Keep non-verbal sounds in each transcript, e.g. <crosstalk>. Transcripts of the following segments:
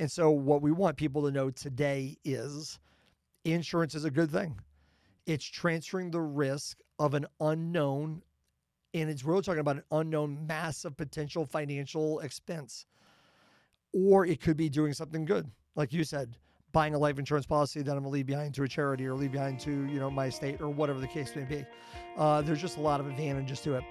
And so, what we want people to know today is insurance is a good thing. It's transferring the risk of an unknown, and it's really talking about an unknown massive potential financial expense. Or it could be doing something good, like you said, buying a life insurance policy that I'm gonna leave behind to a charity or leave behind to you know my estate or whatever the case may be. Uh, there's just a lot of advantages to it.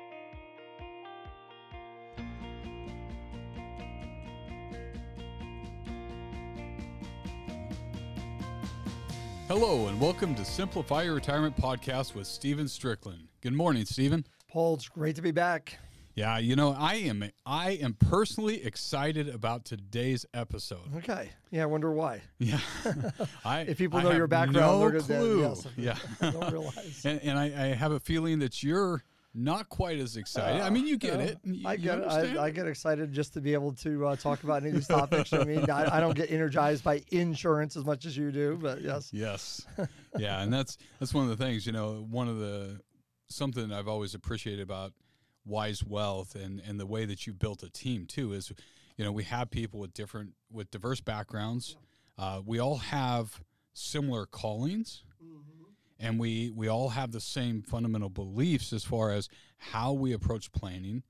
Hello, and welcome to Simplify Your Retirement Podcast with Stephen Stricklin. Good morning, Stephen. Paul, it's great to be back. Yeah, you know, I am I am personally excited about today's episode. Okay. Yeah, I wonder why. Yeah, <laughs> I, If people know your background, no they're clue. yes. yeah, I <laughs> don't realize. and, and I, I have a feeling that you're not quite as excited. I mean, you get Uh, it. You- I get. I, I get excited just to be able to uh, talk about any of these topics. I mean, I, I don't get energized by insurance as much as you do, but yes. Yes. <laughs> yeah, and that's that's one of the things, you know, one of the something I've always appreciated about Wise Wealth and and the way that you built a team too is you know, we have people with different with diverse backgrounds. Uh, we all have similar callings and we we all have the same fundamental beliefs as far as how we approach planning.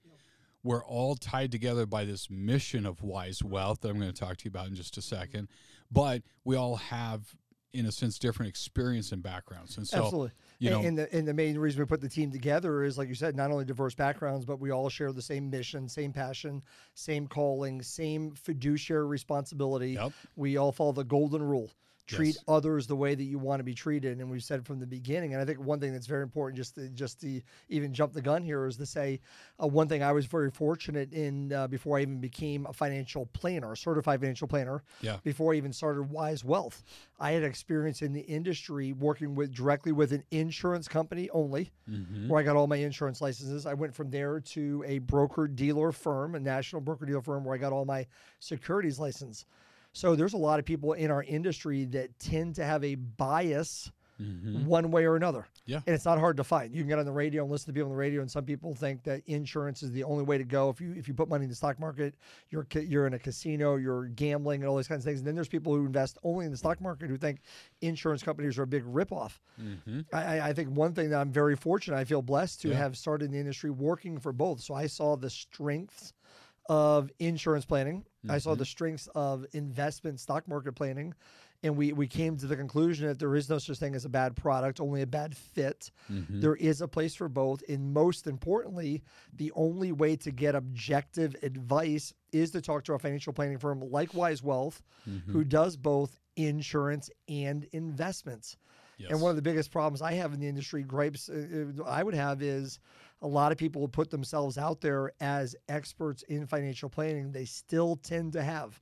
We're all tied together by this mission of wise wealth that I'm going to talk to you about in just a second. But we all have, in a sense, different experience and backgrounds. And so, Absolutely. you and, know- and the and the main reason we put the team together is, like you said, not only diverse backgrounds, but we all share the same mission, same passion, same calling, same fiduciary responsibility. Yep. We all follow the golden rule. Treat Yes. others the way that you want to be treated, and we've said from the beginning. And I think one thing that's very important, just to, just to even jump the gun here, is to say uh, one thing I was very fortunate in uh, before I even became a financial planner, a certified financial planner yeah, before I even started Wise Wealth. I had experience in the industry working with directly with an insurance company only, Mm-hmm. where I got all my insurance licenses. I went from there to a broker dealer firm, a national broker dealer firm, where I got all my securities license. So there's a lot of people in our industry that tend to have a bias Mhm. one way or another. Yeah. And it's not hard to find. You can get on the radio and listen to people on the radio, and some people think that insurance is the only way to go. If you if you put money in the stock market, you're you're in a casino, you're gambling, and all these kinds of things. And then there's people who invest only in the stock market who think insurance companies are a big ripoff. hmm I, I- I think one thing that I'm very fortunate, I feel blessed to Yeah. have started in the industry working for both. So I saw the strengths of insurance planning. I saw Mm-hmm. the strengths of investment stock market planning. And we, we came to the conclusion that there is no such thing as a bad product, only a bad fit. Mm-hmm. There is a place for both. And most importantly, the only way to get objective advice is to talk to a financial planning firm like Wise Wealth, Mm-hmm. who does both insurance and investments. yes. And one of the biggest problems I have in the industry, gripes uh, uh, I would have is a lot of people who put themselves out there as experts in financial planning. They still tend to have,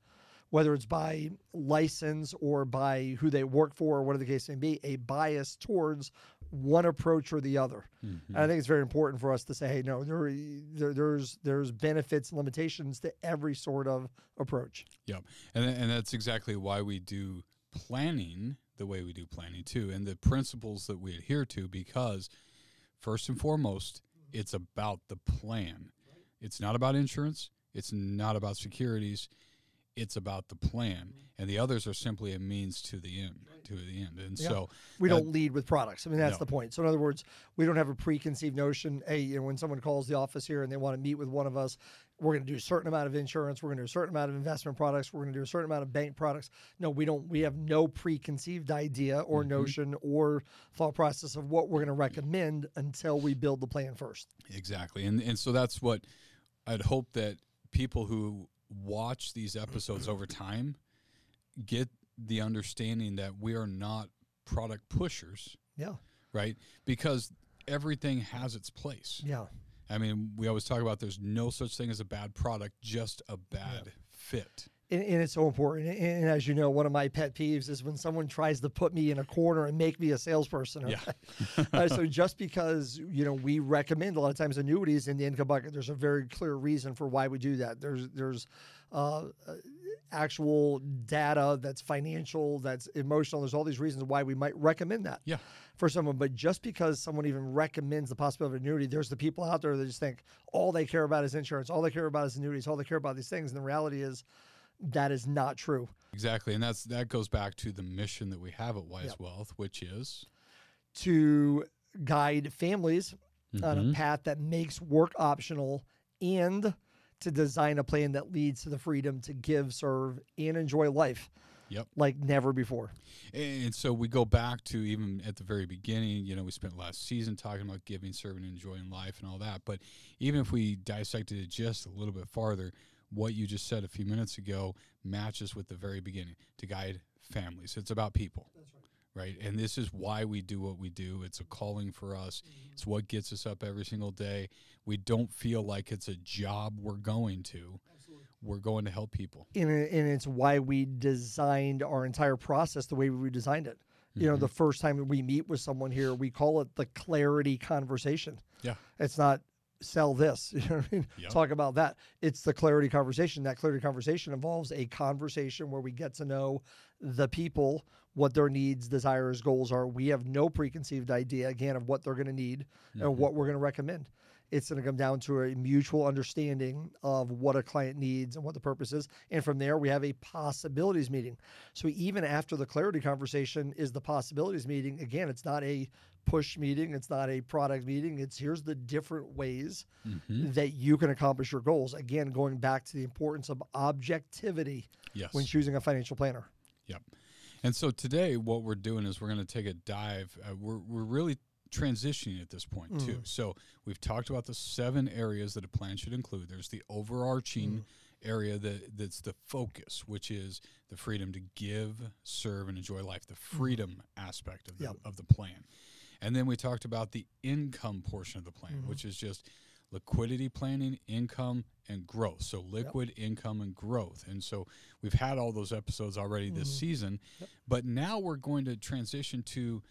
whether it's by license or by who they work for or whatever the case may be, a bias towards one approach or the other. Mm-hmm. And I think it's very important for us to say, hey, no, there, there there's there's benefits and limitations to every sort of approach. Yep. And and that's exactly why we do planning the way we do planning too and the principles that we adhere to because first and foremost it's about the plan. It's not about insurance, it's not about securities, it's about the plan. And the others are simply a means to the end, to the end. And Yeah. so We Uh, don't lead with products. I mean, that's no. the point. So, in other words, we don't have a preconceived notion. Hey, you know, when someone calls the office here and they want to meet with one of us, we're going to do a certain amount of insurance. We're going to do a certain amount of investment products. We're going to do a certain amount of bank products. No, we don't. We have no preconceived idea or Mm-hmm. notion or thought process of what we're going to recommend until we build the plan first. Exactly. And and so that's what I'd hope that people who watch these episodes over time get the understanding that we are not product pushers, Yeah. right? Because everything has its place. Yeah. I mean, we always talk about there's no such thing as a bad product, just a bad fit. And, and it's so important. And, and as you know, one of my pet peeves is when someone tries to put me in a corner and make me a salesperson. Yeah. uh, so just because you know we recommend a lot of times annuities in the income bucket, there's a very clear reason for why we do that. There's there's uh, uh, actual data that's financial, that's emotional. There's all these reasons why we might recommend that Yeah. for someone. But just because someone even recommends the possibility of annuity, there's the people out there that just think all they care about is insurance, all they care about is annuities, all they care about these things. And the reality is, that is not true. Exactly, and that's that goes back to the mission that we have at Wise Yep. Wealth, which is To guide families on a Mhm. path that makes work optional and to design a plan that leads to the freedom to give, serve, and enjoy life Yep. like never before. And so we go back to even at the very beginning, you know, we spent last season talking about giving, serving, and enjoying life and all that. But even if we dissected it just a little bit farther, what you just said a few minutes ago matches with the very beginning to guide families. It's about people. right. And this is why we do what we do. It's a calling for us. Mm-hmm. It's what gets us up every single day. We don't feel like it's a job we're going to. We're going to help people. and, and it's why we designed our entire process the way we designed it. You know, the mm-hmm. first time we meet with someone here, we call it the clarity conversation. Yeah. It's not sell this, <laughs> you know what I mean? Yep. Talk about that. It's the clarity conversation. That clarity conversation involves a conversation where we get to know the people, what their needs, desires, goals are. We have no preconceived idea, again, of what they're going to need Mhm. and what we're going to recommend. It's going to come down to a mutual understanding of what a client needs and what the purpose is. And from there, we have a possibilities meeting. So even after the clarity conversation is the possibilities meeting. Again, it's not a push meeting, it's not a product meeting. It's here's the different ways Mhm. that you can accomplish your goals. Again, going back to the importance of objectivity Yes. when choosing a financial planner. Yep. And so today, what we're doing is we're going to take a dive. Uh, we're we're really transitioning at this point too. Mm. So we've talked about the seven areas that a plan should include. There's the overarching Mm. area that that's the focus, which is the freedom to give, serve, and enjoy life. The freedom aspect of the Mm. Yep. of the plan. And then we talked about the income portion of the plan, Mhm. which is just liquidity planning, income, and growth. So liquid income and growth. And so we've had all those episodes already this Mhm. season, Yep. but now we're going to transition to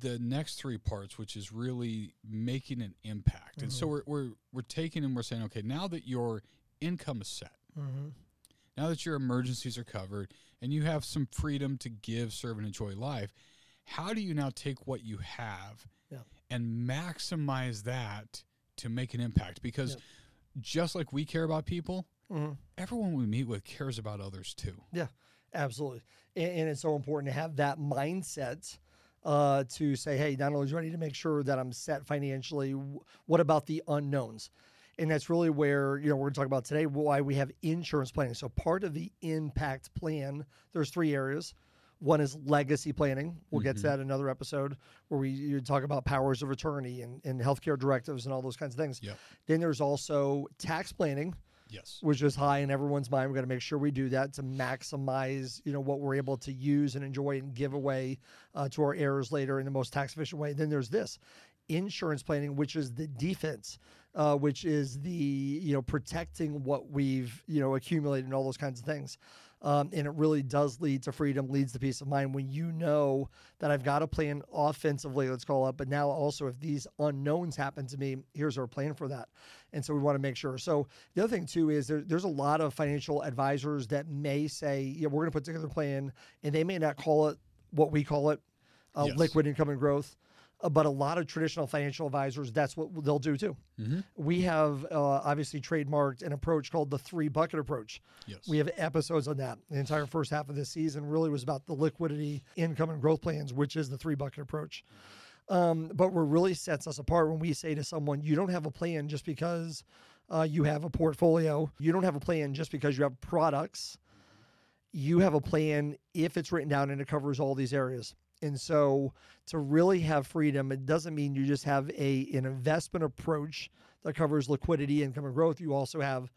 the next three parts, which is really making an impact. And so Mhm. we're, we're we're taking and we're saying, okay, now that your income is set, Mm-hmm. now that your emergencies are covered, and you have some freedom to give, serve, and enjoy life, how do you now take what you have Yeah. and maximize that to make an impact? Because Yep. just like we care about people, Mm-hmm. everyone we meet with cares about others too. Yeah, absolutely. And, and it's so important to have that mindset uh, to say, hey, not only do I need to make sure that I'm set financially, what about the unknowns? And that's really where, you know, we're going to talk about today why we have insurance planning. So part of the impact plan, there's three areas. One is legacy planning. We'll get to Mhm. that in another episode where we you talk about powers of attorney and, and healthcare directives and all those kinds of things. Yep. Then there's also tax planning, Yes. which is high in everyone's mind. We've got to make sure we do that to maximize, you know, what we're able to use and enjoy and give away uh, to our heirs later in the most tax efficient way. Then there's this insurance planning, which is the defense, uh, which is the you know protecting what we've you know accumulated and all those kinds of things. Um, and it really does lead to freedom, leads to peace of mind when you know that I've got a plan offensively, let's call it, but now also if these unknowns happen to me, here's our plan for that. And so we want to make sure. So the other thing too is there, there's a lot of financial advisors that may say, yeah, we're going to put together a plan, and they may not call it what we call it, uh, Yes. liquid income and growth. Uh, but a lot of traditional financial advisors, that's what they'll do too. Mm-hmm. We have uh, obviously trademarked an approach called the three bucket approach. Yes. We have episodes on that. The entire first half of this season really was about the liquidity, income, and growth plans, which is the three bucket approach. Um, but what really sets us apart when we say to someone, you don't have a plan just because uh, you have a portfolio, you don't have a plan just because you have products. You have a plan if it's written down and it covers all these areas. And so to really have freedom, it doesn't mean you just have a an investment approach that covers liquidity, income, and growth. You also have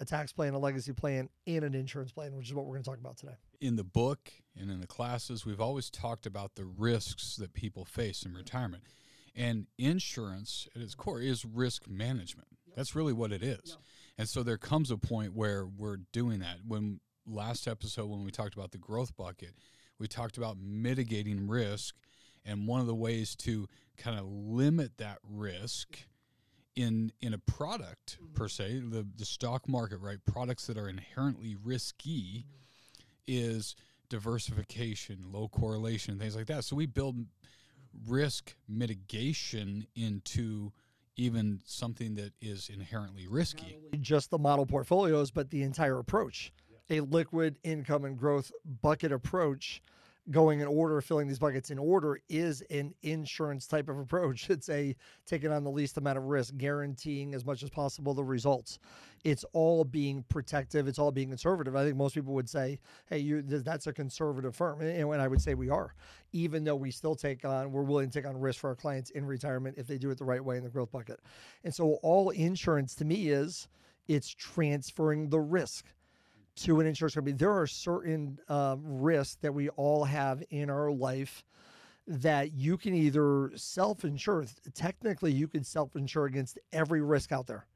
a tax plan, a legacy plan, and an insurance plan, which is what we're going to talk about today. in the book and in the classes, we've always talked about the risks that people face in retirement. And insurance, at its core, is risk management. That's really what it is. And so there comes a point where we're doing that. When last episode, when we talked about the growth bucket, we talked about mitigating risk. And one of the ways to kind of limit that risk in in a product mm-hmm. per se, the, the stock market, right? Products that are inherently risky is diversification, low correlation, things like that. So we build risk mitigation into even something that is inherently risky. Just the model portfolios, but the entire approach. A liquid income and growth bucket approach going in order, filling these buckets in order is an insurance type of approach. <laughs> It's a taking on the least amount of risk, guaranteeing as much as possible the results. It's all being protective. It's all being conservative. I think most people would say, "Hey, you that's a conservative firm," and, and I would say we are, even though we still take on, we're willing to take on risk for our clients in retirement if they do it the right way in the growth bucket. And so, all insurance to me is it's transferring the risk to an insurance company, there are certain um, risks that we all have in our life that you can either self insure. Technically, you can self insure against every risk out there.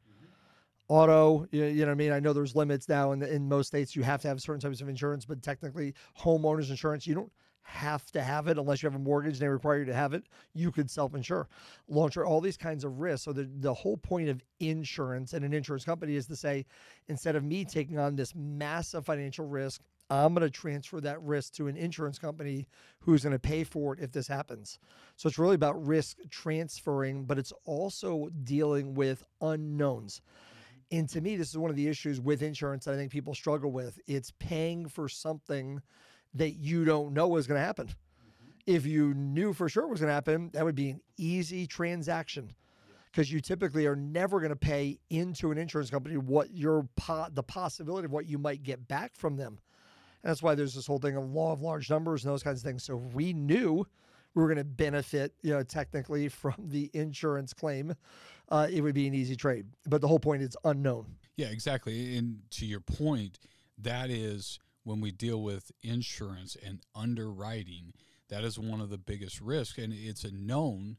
Auto, you, you know what I mean? I know there's limits now in, the, in most states. You have to have certain types of insurance, but technically, homeowners insurance, you don't have to have it unless you have a mortgage and they require you to have it. You could self insure. Launch all these kinds of risks. So, the, the whole point of insurance and an insurance company is to say, instead of me taking on this massive financial risk, I'm going to transfer that risk to an insurance company who's going to pay for it if this happens. So, it's really about risk transferring, but it's also dealing with unknowns. Mm-hmm. And to me, this is one of the issues with insurance that I think people struggle with. It's paying for something that you don't know is going to happen. Mm-hmm. If you knew for sure it was going to happen, that would be an easy transaction because you typically are never going to pay into an insurance company what your po- the possibility of what you might get back from them. And that's why there's this whole thing of law of large numbers and those kinds of things. So if we knew we were going to benefit, you know, technically <laughs> from the insurance claim, uh, it would be an easy trade. But the whole point is unknown. Yeah, exactly. And to your point, that is when we deal with insurance and underwriting, that is one of the biggest risks. And it's a known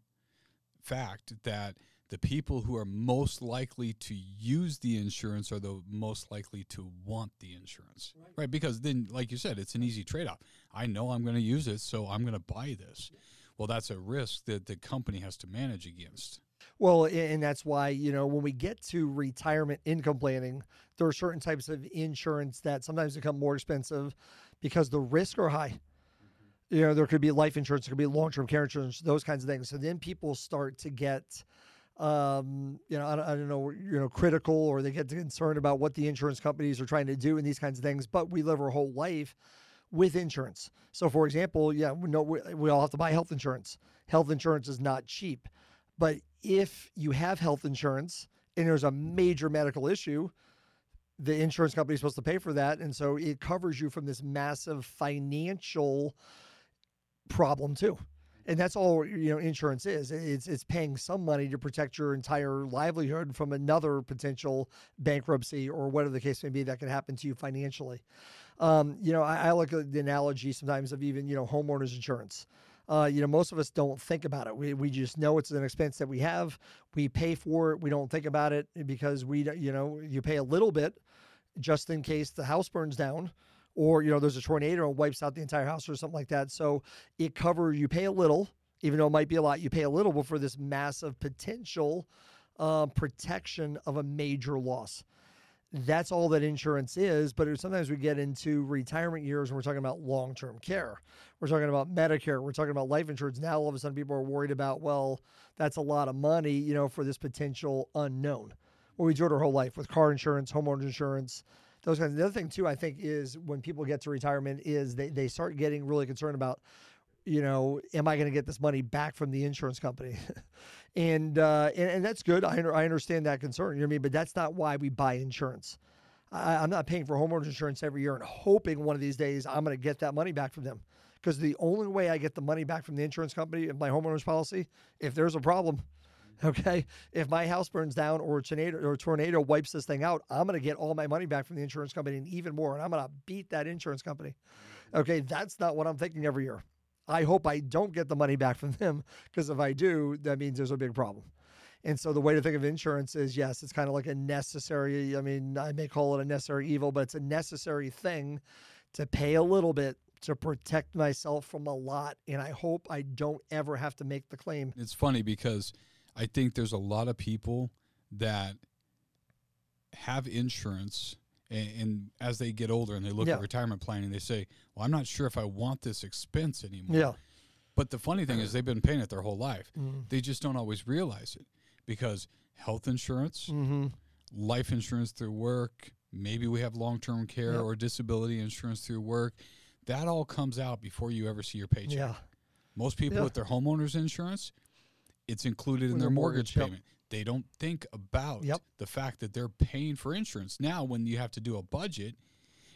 fact that the people who are most likely to use the insurance are the most likely to want the insurance, right? right? Because then, like you said, it's an easy trade off. I know I'm going to use it, so I'm going to buy this. Well, that's a risk that the company has to manage against. Well, and that's why, you know, when we get to retirement income planning, there are certain types of insurance that sometimes become more expensive because the risks are high. Mm-hmm. You know, there could be life insurance, there could be long term care insurance, those kinds of things. So then people start to get, um, you know, I don't, I don't know, you know, critical or they get concerned about what the insurance companies are trying to do and these kinds of things. But we live our whole life with insurance. So, for example, yeah, we know we, we all have to buy health insurance. Health insurance is not cheap. But if you have health insurance and there's a major medical issue, the insurance company is supposed to pay for that. And so it covers you from this massive financial problem too. And that's all you know insurance is. It's it's paying some money to protect your entire livelihood from another potential bankruptcy or whatever the case may be that can happen to you financially. Um, you know, I, I look at the analogy sometimes of even, you know, homeowners insurance uh, you know, most of us don't think about it. We, we just know it's an expense that we have. We pay for it. We don't think about it because we, you know, you pay a little bit just in case the house burns down or, you know, there's a tornado and wipes out the entire house or something like that. So it covers, you pay a little, even though it might be a lot, you pay a little before this massive potential uh, protection of a major loss that's all that insurance is. But sometimes we get into retirement years and we're talking about long term care. We're talking about Medicare. We're talking about life insurance. Now all of a sudden people are worried about, well, that's a lot of money, you know, for this potential unknown. Well, we do it our whole life with car insurance, homeowners insurance, those kinds. The other thing too, I think, is when people get to retirement, is they, they start getting really concerned about you know, am I going to get this money back from the insurance company? <laughs> and, uh, and and that's good. I, I understand that concern. You know what I mean? But that's not why we buy insurance. I, I'm not paying for homeowners insurance every year and hoping one of these days I'm going to get that money back from them. Because the only way I get the money back from the insurance company of my homeowners policy, if there's a problem, <laughs> okay, if my house burns down or a tornado or a tornado wipes this thing out, I'm going to get all my money back from the insurance company and even more, and I'm going to beat that insurance company. Okay, that's not what I'm thinking every year. I hope I don't get the money back from them because if I do, that means there's a big problem. And so the way to think of insurance is yes, it's kind of like a necessary, I mean, I may call it a necessary evil, but it's a necessary thing to pay a little bit to protect myself from a lot. And I hope I don't ever have to make the claim. It's funny because I think there's a lot of people that have insurance and, and, as they get older and they look yeah. at retirement planning, they say, "Well, I'm not sure if I want this expense anymore." Yeah. But the funny thing is, they've been paying it their whole life. Mm-hmm. They just don't always realize it because health insurance, mm-hmm. life insurance through work, maybe we have long-term care Yep. or disability insurance through work. That all comes out before you ever see your paycheck. Yeah. Most people Yeah. with their homeowners insurance, it's included in their their mortgage, mortgage, yep. They don't think about Yep. the fact that they're paying for insurance. Now, when you have to do a budget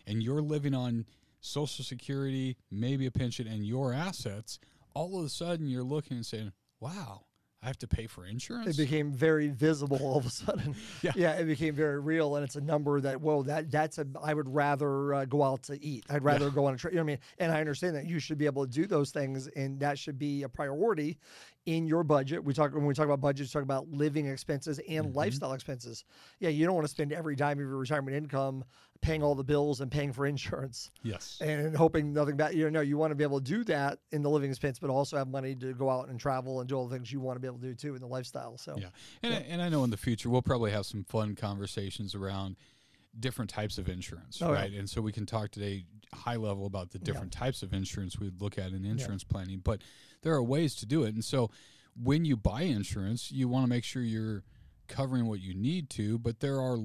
and you're living on Social Security, maybe a pension, and your assets, all of a sudden you're looking and saying, wow, I have to pay for insurance? It became very visible all of a sudden. <laughs> Yeah. it became very real, and it's a number that whoa, that that's a. I would rather uh, go out to eat. I'd rather go on a trip. You know what I mean? And I understand that you should be able to do those things, and that should be a priority in your budget. We talk when we talk about budgets, talk about living expenses and Mm-hmm. lifestyle expenses. Yeah, you don't want to spend every dime of your retirement income paying all the bills and paying for insurance yes. and hoping nothing bad. You know, you want to be able to do that in the living expense, but also have money to go out and travel and do all the things you want to be able to do too in the lifestyle. So Yeah, and I, and I know in the future we'll probably have some fun conversations around different types of insurance, Oh, yeah. right? And so we can talk today high level about the different types of insurance we'd look at in insurance planning, but there are ways to do it. And so when you buy insurance, you want to make sure you're covering what you need to, but there are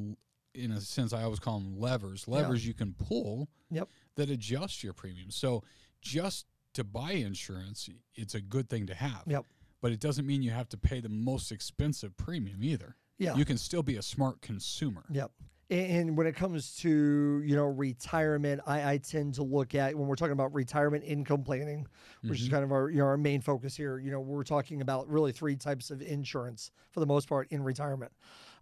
in a sense I always call them levers, levers you can pull Yep. that adjust your premium. So just to buy insurance, it's a good thing to have Yep. but it doesn't mean you have to pay the most expensive premium either. Yeah. You can still be a smart consumer. Yep. And when it comes to you know retirement, I, I tend to look at when we're talking about retirement income planning, which is mm-hmm. kind of our you know our main focus here. You know, we're talking about really three types of insurance for the most part in retirement.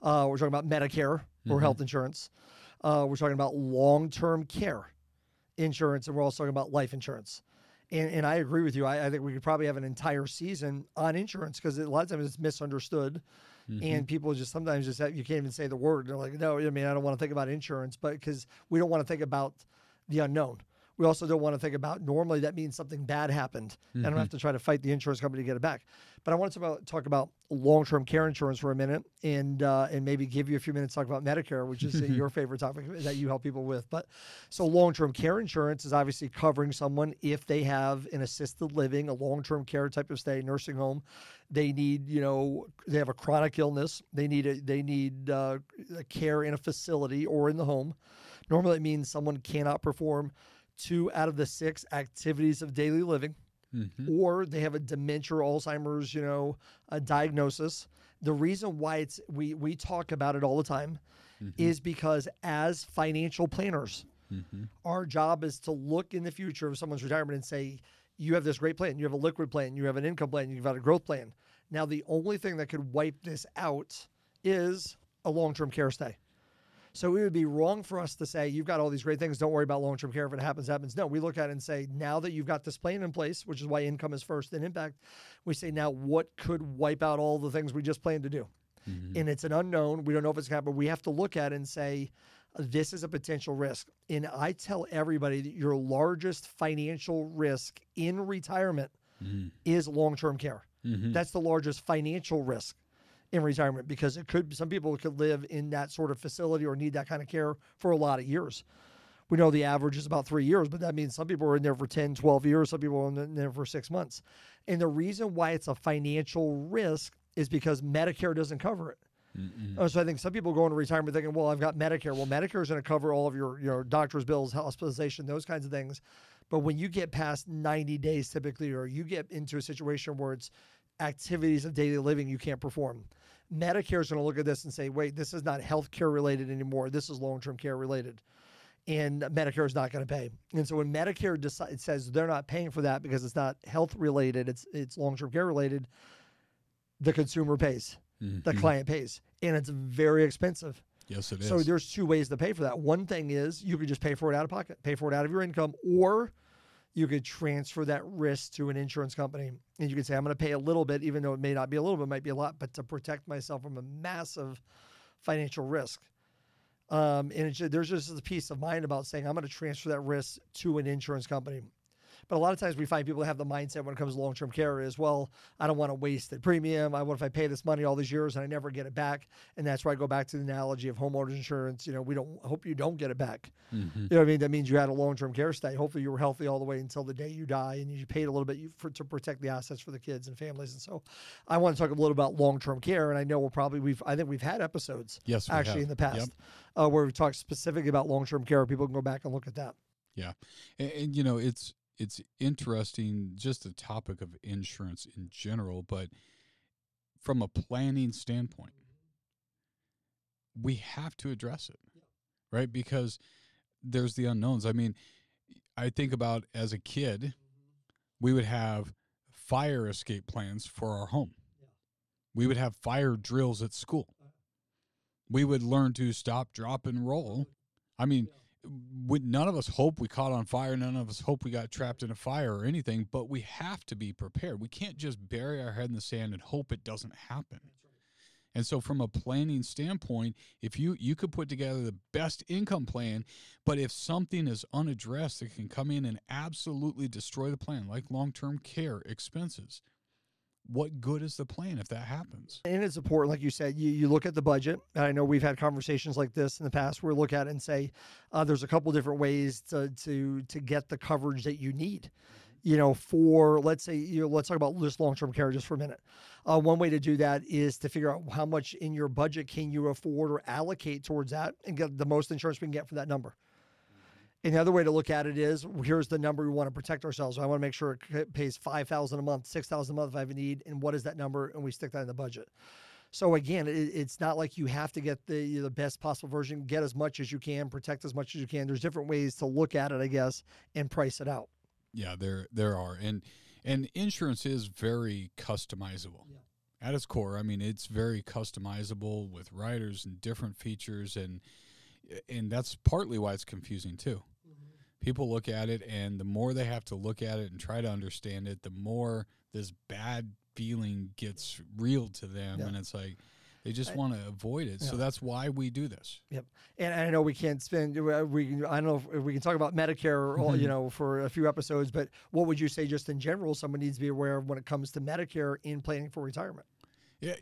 Uh, we're talking about Medicare or health insurance. Uh, we're talking about long term care insurance, and we're also talking about life insurance. And, and I agree with you. I, I think we could probably have an entire season on insurance because a lot of times it's misunderstood. And people just sometimes just have, you can't even say the word. They're like, no, I mean, I don't want to think about insurance, but because we don't want to think about the unknown. We also don't want to think about normally that means something bad happened and I have to try to fight the insurance company to get it back. But I want to talk about, talk about long-term care insurance for a minute and uh, and maybe give you a few minutes to talk about Medicare, which is uh, <laughs> your favorite topic that you help people with. But so long-term care insurance is obviously covering someone if they have an assisted living, a long-term care type of stay, nursing home. They need, you know, they have a chronic illness. They need a, they need uh, care in a facility or in the home. Normally, it means someone cannot perform two out of the six activities of daily living, mm-hmm. or they have a dementia or Alzheimer's, you know, a diagnosis. The reason why it's we we talk about it all the time mm-hmm. is because as financial planners, mm-hmm. our job is to look in the future of someone's retirement and say, you have this great plan, you have a liquid plan, you have an income plan, you've got a growth plan. Now, the only thing that could wipe this out is a long term care stay. So it would be wrong for us to say, you've got all these great things, don't worry about long term care. If it happens, it happens. No, we look at it and say, now that you've got this plan in place, which is why income is first in impact, we say, now what could wipe out all the things we just planned to do? Mm-hmm. And it's an unknown. We don't know if it's going to happen. We have to look at it and say, this is a potential risk. And I tell everybody that your largest financial risk in retirement mm-hmm. is long term care. Mm-hmm. That's the largest financial risk in retirement because it could some people could live in that sort of facility or need that kind of care for a lot of years. We know the average is about three years, but that means some people are in there for 10, 12 years, some people are in there for six months. And the reason why it's a financial risk is because Medicare doesn't cover it. Uh, so I think some people go into retirement thinking, well, I've got Medicare. Well, Medicare is going to cover all of your, your doctor's bills, hospitalization, those kinds of things. But when you get past 90 days typically, or you get into a situation where it's activities of daily living you can't perform, Medicare is going to look at this and say, wait, this is not health care related anymore. This is long term care related. And Medicare is not going to pay. And so when Medicare decides, says they're not paying for that because it's not health related, it's, it's long term care related, the consumer pays, the mm-hmm. client pays. And it's very expensive. Yes, it is. So there's two ways to pay for that. One thing is you could just pay for it out of pocket, pay for it out of your income, or you could transfer that risk to an insurance company. And you could say, I'm going to pay a little bit, even though it may not be a little bit, it might be a lot, but to protect myself from a massive financial risk. Um, and there's just a peace of mind about saying, I'm going to transfer that risk to an insurance company. But a lot of times we find people have the mindset when it comes to long term care is, well, I don't want to waste the premium. I what if I pay this money all these years and I never get it back? And that's where I go back to the analogy of homeowners insurance. You know, we don't hope you don't get it back. Mm-hmm. You know what I mean? That means you had a long term care stay. Hopefully you were healthy all the way until the day you die and you paid a little bit for, to protect the assets for the kids and families. And so I want to talk a little about long term care. And I know we'll probably, we've, I think we've had episodes Yes, actually in the past Yep. uh, where we've talked specifically about long term care. People can go back and look at that. Yeah, and, and you know it's it's interesting just the topic of insurance in general, but from a planning standpoint, mm-hmm. we have to address it, right? Because there's the unknowns. I mean, I think about as a kid, mm-hmm. we would have fire escape plans for our home. We would have fire drills at school. Uh-huh. We would learn to stop, drop, and roll. I mean, would none of us hope we caught on fire. None of us hope we got trapped in a fire or anything but we have to be prepared. We can't just bury our head in the sand and hope it doesn't happen. And so from a planning standpoint if you you could put together the best income plan but if something is unaddressed it can come in and absolutely destroy the plan like long-term care expenses what good is the plan if that happens And it's important, like you said, you, you look at the budget. I know we've had conversations like this in the past where we look at it and say, uh, there's a couple different ways to, to, to get the coverage that you need. You know, for let's say, you know, let's talk about just long term care just for a minute. Uh, one way to do that is to figure out how much in your budget can you afford or allocate towards that and get the most insurance we can get for that number. And the other way to look at it is here's the number we want to protect ourselves. I want to make sure it pays five thousand a month, six thousand a month if I have a need, and what is that number, and we stick that in the budget. So again, it, it's not like you have to get the the best possible version. Get as much as you can, protect as much as you can. There's different ways to look at it, I guess, and price it out. Yeah, there there are, and and insurance is very customizable. At its core, I mean, it's very customizable with riders and different features, and and that's partly why it's confusing too. People look at it, and the more they have to look at it and try to understand it, the more this bad feeling gets real to them, Yeah. and it's like they just want to avoid it. So that's why we do this. Yep. And I know we can't spend uh, we I don't know if we can talk about Medicare, or, you know, for a few episodes. But what would you say, just in general, someone needs to be aware of when it comes to Medicare in planning for retirement? Yeah,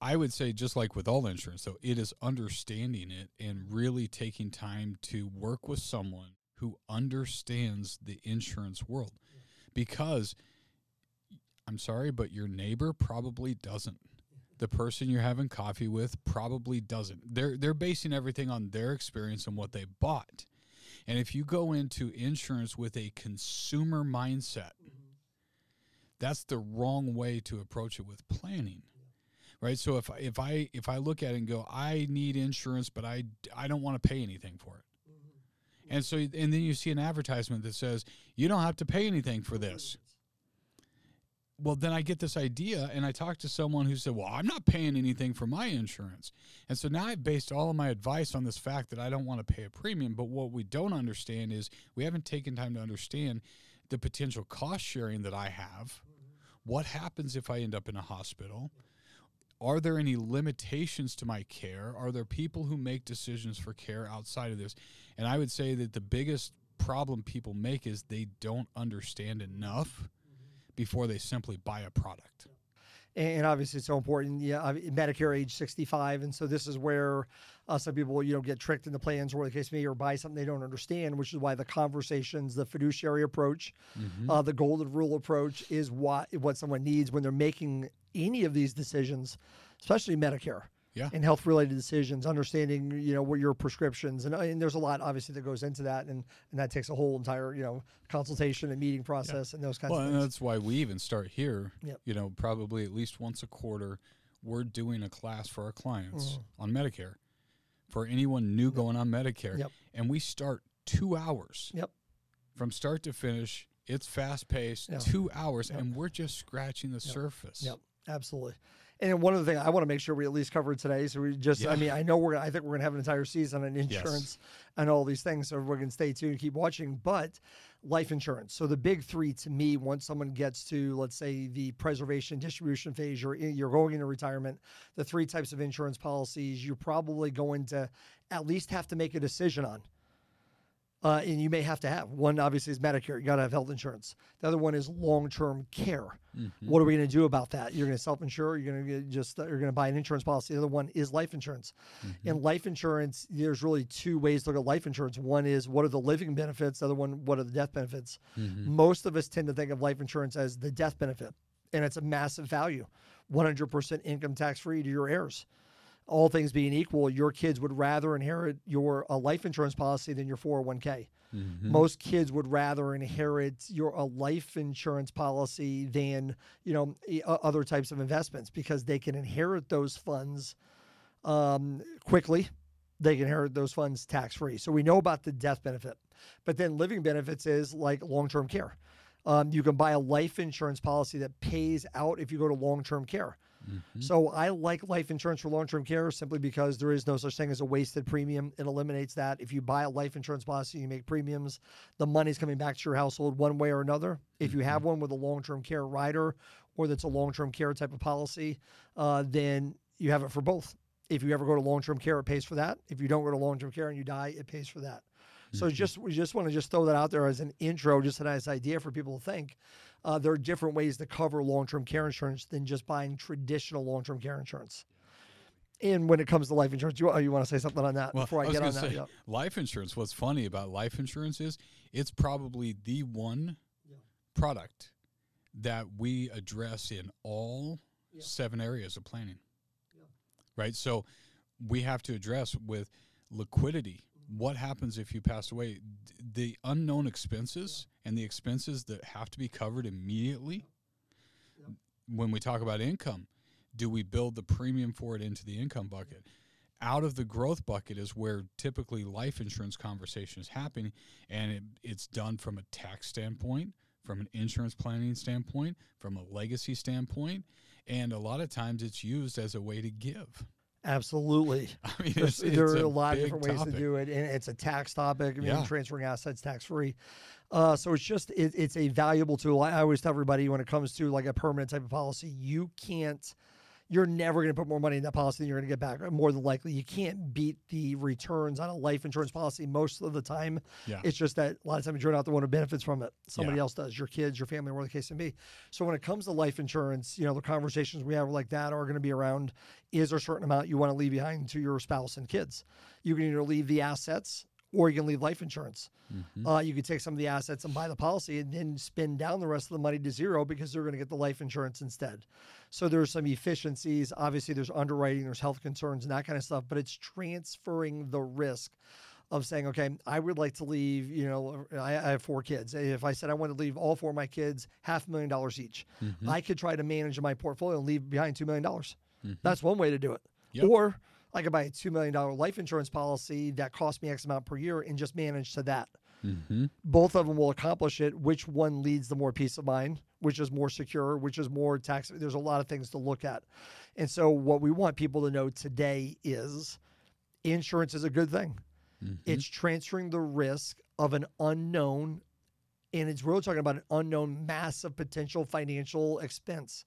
I would say just like with all insurance, though, it is understanding it and really taking time to work with someone who understands the insurance world. Because I'm sorry, but your neighbor probably doesn't. The person you're having coffee with probably doesn't. They're they're basing everything on their experience and what they bought. And if you go into insurance with a consumer mindset, that's the wrong way to approach it with planning right so if if i if i look at it and go i need insurance but i i don't want to pay anything for it and so and then you see an advertisement that says you don't have to pay anything for this. Well then i get this idea and i talk to someone who said well i'm not paying anything for my insurance. And so now i've based all of my advice on this fact that i don't want to pay a premium but what we don't understand is we haven't taken time to understand the potential cost sharing that i have. What happens if i end up in a hospital are there any limitations to my care? Are there people who make decisions for care outside of this? And I would say that the biggest problem people make is they don't understand enough before they simply buy a product. and obviously it's so important. Yeah, Medicare age 65, and so this is where uh, some people you know get tricked in the plans, or the case may, or buy something they don't understand, which is why the conversations, the fiduciary approach, uh, the golden rule approach is what what someone needs when they're making any of these decisions, especially Medicare. Yeah. And health related decisions, understanding, you know, what your prescriptions and, and there's a lot obviously that goes into that and, and that takes a whole entire, you know, consultation and meeting process and those kinds Well, of and things. that's why we even start here. Yep. You know, probably at least once a quarter, we're doing a class for our clients Mm-hmm. on Medicare for anyone new going on Medicare. Yep. And we start two hours Yep. from start to finish. It's fast paced, Yeah. two hours, and we're just scratching the surface. Yep, absolutely. And one other thing I want to make sure we at least cover today. So we just, I mean, I know we're, gonna, I think we're going to have an entire season on insurance and all these things. So we're going to stay tuned, and keep watching. But life insurance. So the big three to me, once someone gets to, let's say, the preservation distribution phase, you're you're going into retirement. The three types of insurance policies you're probably going to at least have to make a decision on. Uh, and you may have to have one. Obviously, is Medicare. You got to have health insurance. The other one is long-term care. Mm-hmm. What are we going to do about that? You're going to self-insure. You're going to just you're going to buy an insurance policy. The other one is life insurance. Mm-hmm. In life insurance, there's really two ways to look at life insurance. One is what are the living benefits. The other one, what are the death benefits. Mm-hmm. Most of us tend to think of life insurance as the death benefit, and it's a massive value, 100% income tax-free to your heirs all things being equal, your kids would rather inherit your a life insurance policy than your 401k. Mm-hmm. Most kids would rather inherit your a life insurance policy than you know other types of investments because they can inherit those funds um, quickly. They can inherit those funds tax free. So we know about the death benefit, but then living benefits is like long term care. Um, you can buy a life insurance policy that pays out if you go to long term care. Mm-hmm. So I like life insurance for long-term care simply because there is no such thing as a wasted premium. It eliminates that. If you buy a life insurance policy, you make premiums, the money's coming back to your household one way or another. If you have one with a long-term care rider or that's a long-term care type of policy, uh, then you have it for both. If you ever go to long-term care, it pays for that. If you don't go to long-term care and you die, it pays for that. So just we just want to just throw that out there as an intro, just a nice idea for people to think. Uh, there are different ways to cover long-term care insurance than just buying traditional long-term care insurance. And when it comes to life insurance, you, oh, you want to say something on that Well, before I, was get on that? say, Yeah. life insurance. What's funny about life insurance is it's probably the one Yeah. product that we address in all Yeah. seven areas of planning. Right. So we have to address with liquidity. What happens if you pass away? The unknown expenses and the expenses that have to be covered immediately. Yep. When we talk about income, do we build the premium for it into the income bucket? out of the growth bucket is where typically life insurance conversation is happening and it, it's done from a tax standpoint from an insurance planning standpoint from a legacy standpoint and a lot of times it's used as a way to give Absolutely. <laughs> i mean it's, it's there are a, a lot of different ways topic. to do it, and it's a tax topic. I mean, Yeah. transferring assets tax free. Uh, so it's just it, it's a valuable tool. I always tell everybody when it comes to like a permanent type of policy, you can't. You're never going to put more money in that policy than you're going to get back. Uh, more than likely, you can't beat the returns on a life insurance policy most of the time. yeah It's just that a lot of times you're not the one who benefits from it. Somebody Yeah. else does, your kids, your family, whatever the case may be. So when it comes to life insurance, you know, the conversations we have like that are going to be around is there a certain amount you want to leave behind to your spouse and kids? You can either leave the assets or you can leave life insurance. Mhm. Uh, you could take some of the assets and buy the policy and then spend down the rest of the money to zero because they're going to get the life insurance instead. So there's some efficiencies. Obviously, there's underwriting, there's health concerns, and that kind of stuff, but it's transferring the risk of saying, okay, I would like to leave, you know, I, I have four kids. If I said I want to leave all four of my kids half a million dollars each, Mhm. I could try to manage my portfolio and leave behind $2 million. Mhm. That's one way to do it. Yep. Or I could buy a $2 million life insurance policy that costs me X amount per year and just manage to that Mhm. both of them will accomplish it. Which one leads the more peace of mind? Which is more secure? Which is more tax? There's a lot of things to look at. And so, what we want people to know today is insurance is a good thing. Mhm. It's transferring the risk of an unknown, and it's really talking about an unknown massive potential financial expense.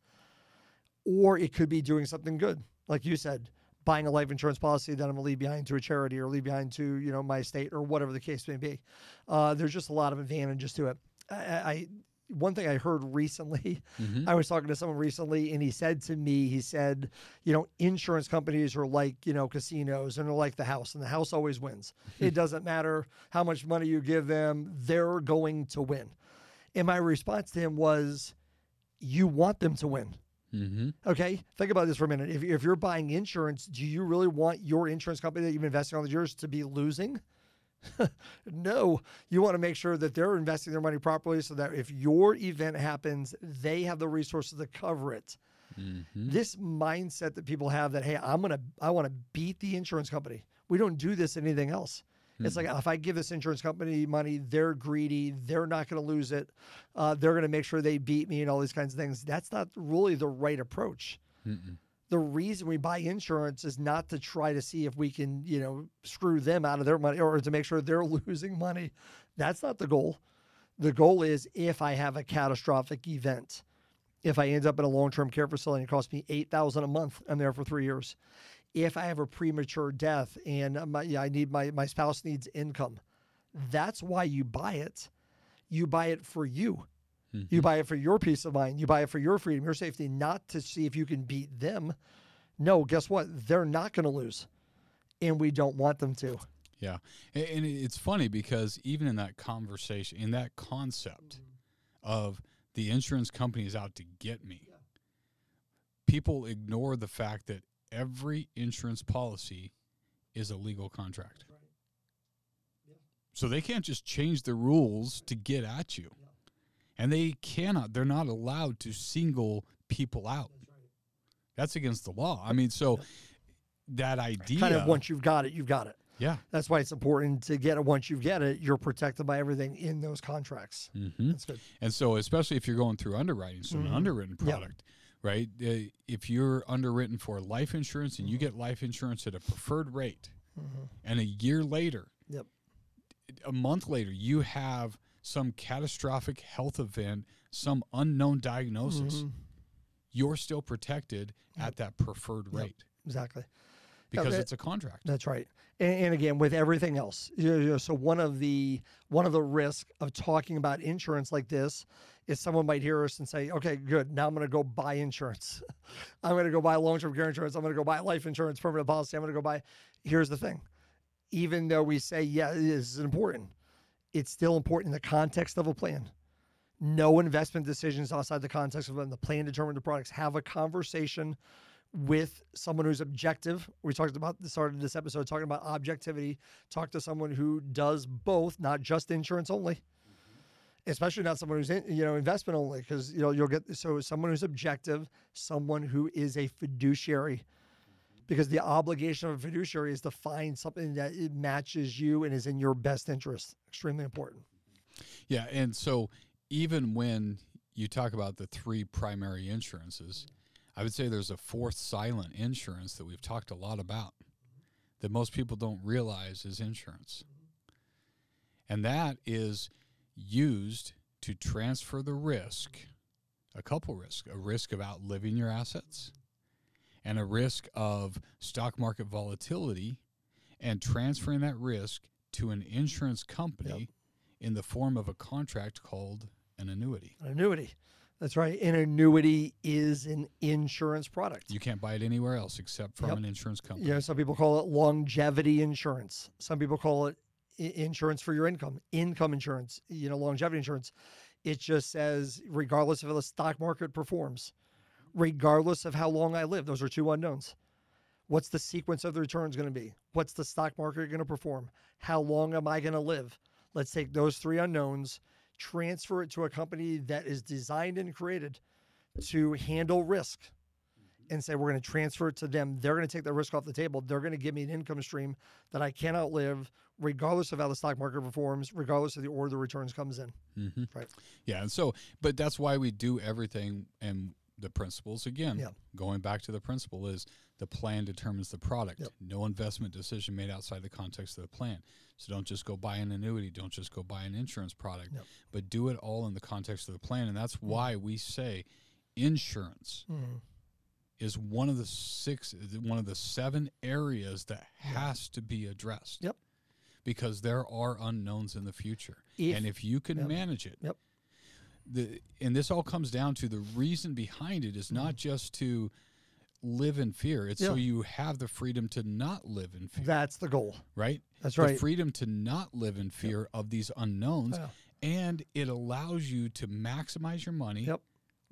Or it could be doing something good, like you said, buying a life insurance policy that I'm gonna leave behind to a charity or leave behind to you know my estate or whatever the case may be. Uh, there's just a lot of advantages to it. I, I one thing I heard recently, Mhm. <laughs> I was talking to someone recently, and he said to me, he said, you know, insurance companies are like you know casinos, and they're like the house, and the house always wins. <laughs> it doesn't matter how much money you give them; they're going to win. And my response to him was, you want them to win. Mhm. Okay, think about this for a minute. If, if you're buying insurance, do you really want your insurance company that you've invested all the years to be losing? <laughs> no, you want to make sure that they're investing their money properly so that if your event happens, they have the resources to cover it. Mhm. This mindset that people have that, hey, I'm going to, I want to beat the insurance company. We don't do this anything else. It's like if I give this insurance company money, they're greedy. They're not going to lose it. Uh, they're going to make sure they beat me and all these kinds of things. That's not really the right approach. Mm-mm. The reason we buy insurance is not to try to see if we can, you know, screw them out of their money or to make sure they're <laughs> losing money. That's not the goal. The goal is if I have a catastrophic event, if I end up in a long-term care facility and it costs me eight thousand a month, I'm there for three years. If I have a premature death and my, yeah, I need my my spouse needs income, That's why you buy it. You buy it for you. Mhm. You buy it for your peace of mind. You buy it for your freedom, your safety, not to see if you can beat them. No, guess what? They're not going to lose. And we don't want them to. Yeah, and, and it's funny because even in that conversation, in that concept of the insurance company is out to get me, people ignore the fact that every insurance policy is a legal contract. So they can't just change the rules to get at you. And they cannot, they're not allowed to single people out. That's against the law. I mean, so that idea. Kind of once you've got it, you've got it. yeah. That's why it's important to get it. Once you get it, you're protected by everything in those contracts. Mm-hmm. That's good. And so, especially if you're going through underwriting, so Mhm. an underwritten product, right? Uh, if you're underwritten for life insurance and you Mm-hmm. get life insurance at a preferred rate, Mhm. and a year later, Yep. a month later, you have some catastrophic health event, some unknown diagnosis, Mhm. you're still protected at that preferred Yep. rate Exactly. because that- it's a contract. That's right. And, and again, with everything else, you know, so one of the one of the risks of talking about insurance like this is someone might hear us and say, "Okay, good. Now I'm going to go buy insurance. <laughs> I'm going to go buy long-term care insurance. I'm going to go buy life insurance, permanent policy. I'm going to go buy." Here's the thing: even though we say, "Yeah, it is important," it's still important in the context of a plan. No investment decisions outside the context of the plan determine the products. Have a conversation with someone who's objective. We talked about the start of this episode talking about objectivity. Talk to someone who does both, not just insurance only. Especially not someone who's in, you know investment only, because you know you'll get so someone who's objective, someone who is a fiduciary, mm-hmm. because the obligation of a fiduciary is to find something that it matches you and is in your best interest. Extremely important. Mm-hmm. Yeah, and so even when you talk about the three primary insurances, I would say there's a fourth silent insurance that we've talked a lot about that most people don't realize is insurance. And that is used to transfer the risk, a couple risks, a risk of outliving your assets and a risk of stock market volatility and transferring that risk to an insurance company in the form of a contract called an annuity. An annuity. That's right. An annuity is an insurance product. You can't buy it anywhere else except from Yep. an insurance company. Know, some people call it longevity insurance. Some people call it insurance for your income, income insurance, you know, longevity insurance. It just says, regardless of how the stock market performs, regardless of how long I live, those are two unknowns. What's the sequence of the returns going to be? What's the stock market going to perform? How long am I going to live? Let's take those three unknowns, transfer it to a company that is designed and created to handle risk and say we're going to transfer it to them. They're going to take the risk off the table. They're going to give me an income stream that I cannot live, regardless of how the stock market performs, regardless of the order the returns comes in. hmm Right. Yeah, and so, but that's why we do everything. And the principles again, Yeah. going back to the principle is the plan determines the product. Yep. No investment decision made outside the context of the plan. So don't just go buy an annuity. Don't just go buy an insurance product, Yep. but do it all in the context of the plan. And that's why we say insurance Mhm. Is one of the six, one of the seven areas that has to be addressed. Yep. Because there are unknowns in the future, If- and if you can Yep. manage it, Yep. the and this all comes down to the reason behind it is not just to live in fear; it's so Mm-hmm. You have the freedom to not live in fear, That's the goal. right? That's the right. freedom to not live in fear of these unknowns, Yeah. and it allows you to maximize your money. Yep.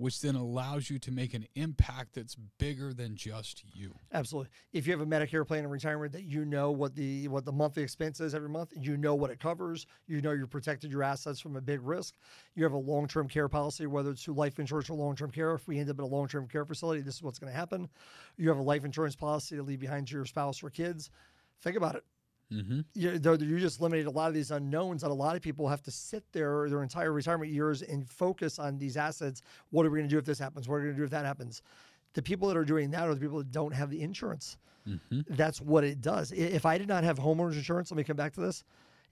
Which then allows you to make an impact that's bigger than just you. Absolutely. If you have a Medicare plan in retirement that you know what the what the monthly expense is every month, you know what it covers, you know you're protected your assets from a big risk. You have a long-term care policy, whether it's through life insurance or long-term care. If we end up in a long-term care facility, this is what's going to happen. You have a life insurance policy to leave behind to your spouse or kids. Think about it. Mm-hmm. you, you just eliminate a lot of these unknowns that a lot of people have to sit there their entire retirement years and focus on these assets. What are we going to do if this happens? What are we going to do if that happens? The people that are doing that are the people that don't have the insurance. Mm-hmm. That's what it does. If I did not have homeowners insurance, let me come back to this.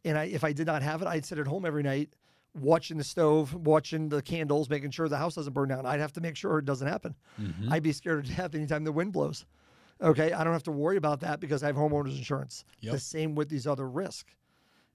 And I, if I did not have it, I'd sit at home every night watching the stove, watching the candles, making sure the house doesn't burn down. I'd have to make sure it doesn't happen. Mm-hmm. I'd be scared to death anytime the wind blows. Okay, I don't have to worry about that because I have homeowners insurance. Yep. The same with these other risks.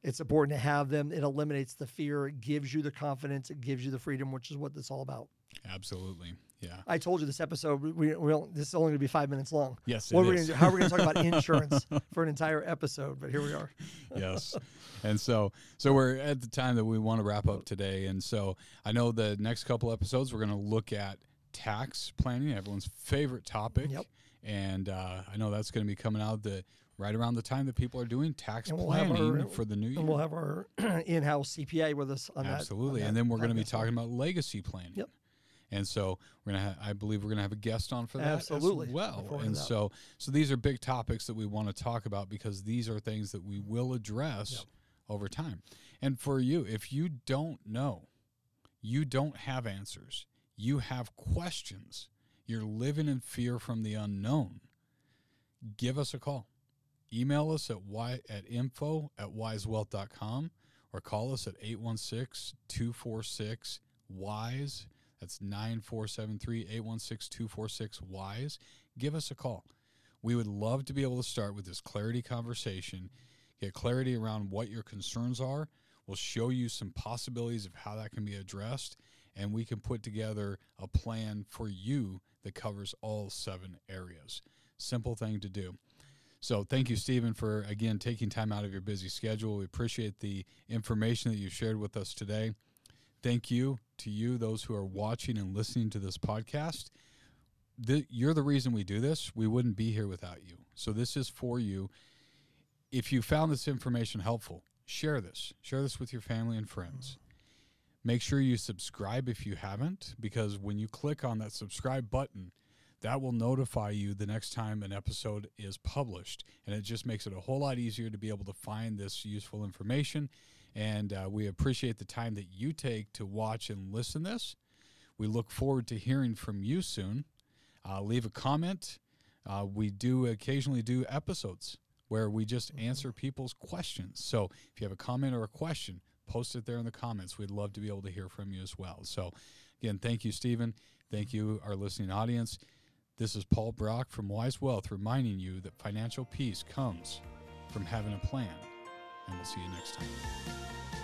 It's important to have them. It eliminates the fear. It gives you the confidence. It gives you the freedom, which is what this all about. Absolutely. Yeah. I told you this episode. We, we this is only going to be five minutes long. Yes. What it are we gonna do? How are we going to talk about <laughs> insurance for an entire episode? But here we are. <laughs> yes. And so so we're at the time that we want to wrap up today. And so I know the next couple episodes we're going to look at tax planning, everyone's favorite topic. Yep. And uh, I know that's going to be coming out the right around the time that people are doing tax we'll planning our- for the new year. And we'll have our <clears throat> in-house CPA with us on that. Absolutely. on and that then we're going to be talking about legacy planning. Yep. And so we're gonna, ha- I believe we're gonna have a guest on for that Absolutely. as well. And so, so these are big topics that we want to talk about because these are things that we will address Yep. over time. And for you, if you don't know, you don't have answers, you have questions, you're living in fear from the unknown, give us a call. Email us at y at info at wisewealth.com or call us at 816 246 WISE. That's 9473 816 246 WISE. Give us a call. We would love to be able to start with this clarity conversation, get clarity around what your concerns are. We'll show you some possibilities of how that can be addressed, and we can put together a plan for you that covers all seven areas. Simple thing to do. So thank you, Stephen, for again taking time out of your busy schedule. We appreciate the information that you shared with us today. Thank you to you, those who are watching and listening to this podcast. The, you're the reason we do this. We wouldn't be here without you. So this is for you. If you found this information helpful, share this. Share this with your family and friends. Make sure you subscribe if you haven't, because when you click on that subscribe button, that will notify you the next time an episode is published. And it just makes it a whole lot easier to be able to find this useful information. And uh, we appreciate the time that you take to watch and listen this. We look forward to hearing from you soon. Uh, leave a comment. Uh, we do occasionally do episodes where we just answer people's questions. So if you have a comment or a question, post it there in the comments. We'd love to be able to hear from you as well. So again, thank you, Stephen. Thank you, our listening audience. This is Paul Brock from Wise Wealth reminding you that financial peace comes from having a plan. And we'll see you next time.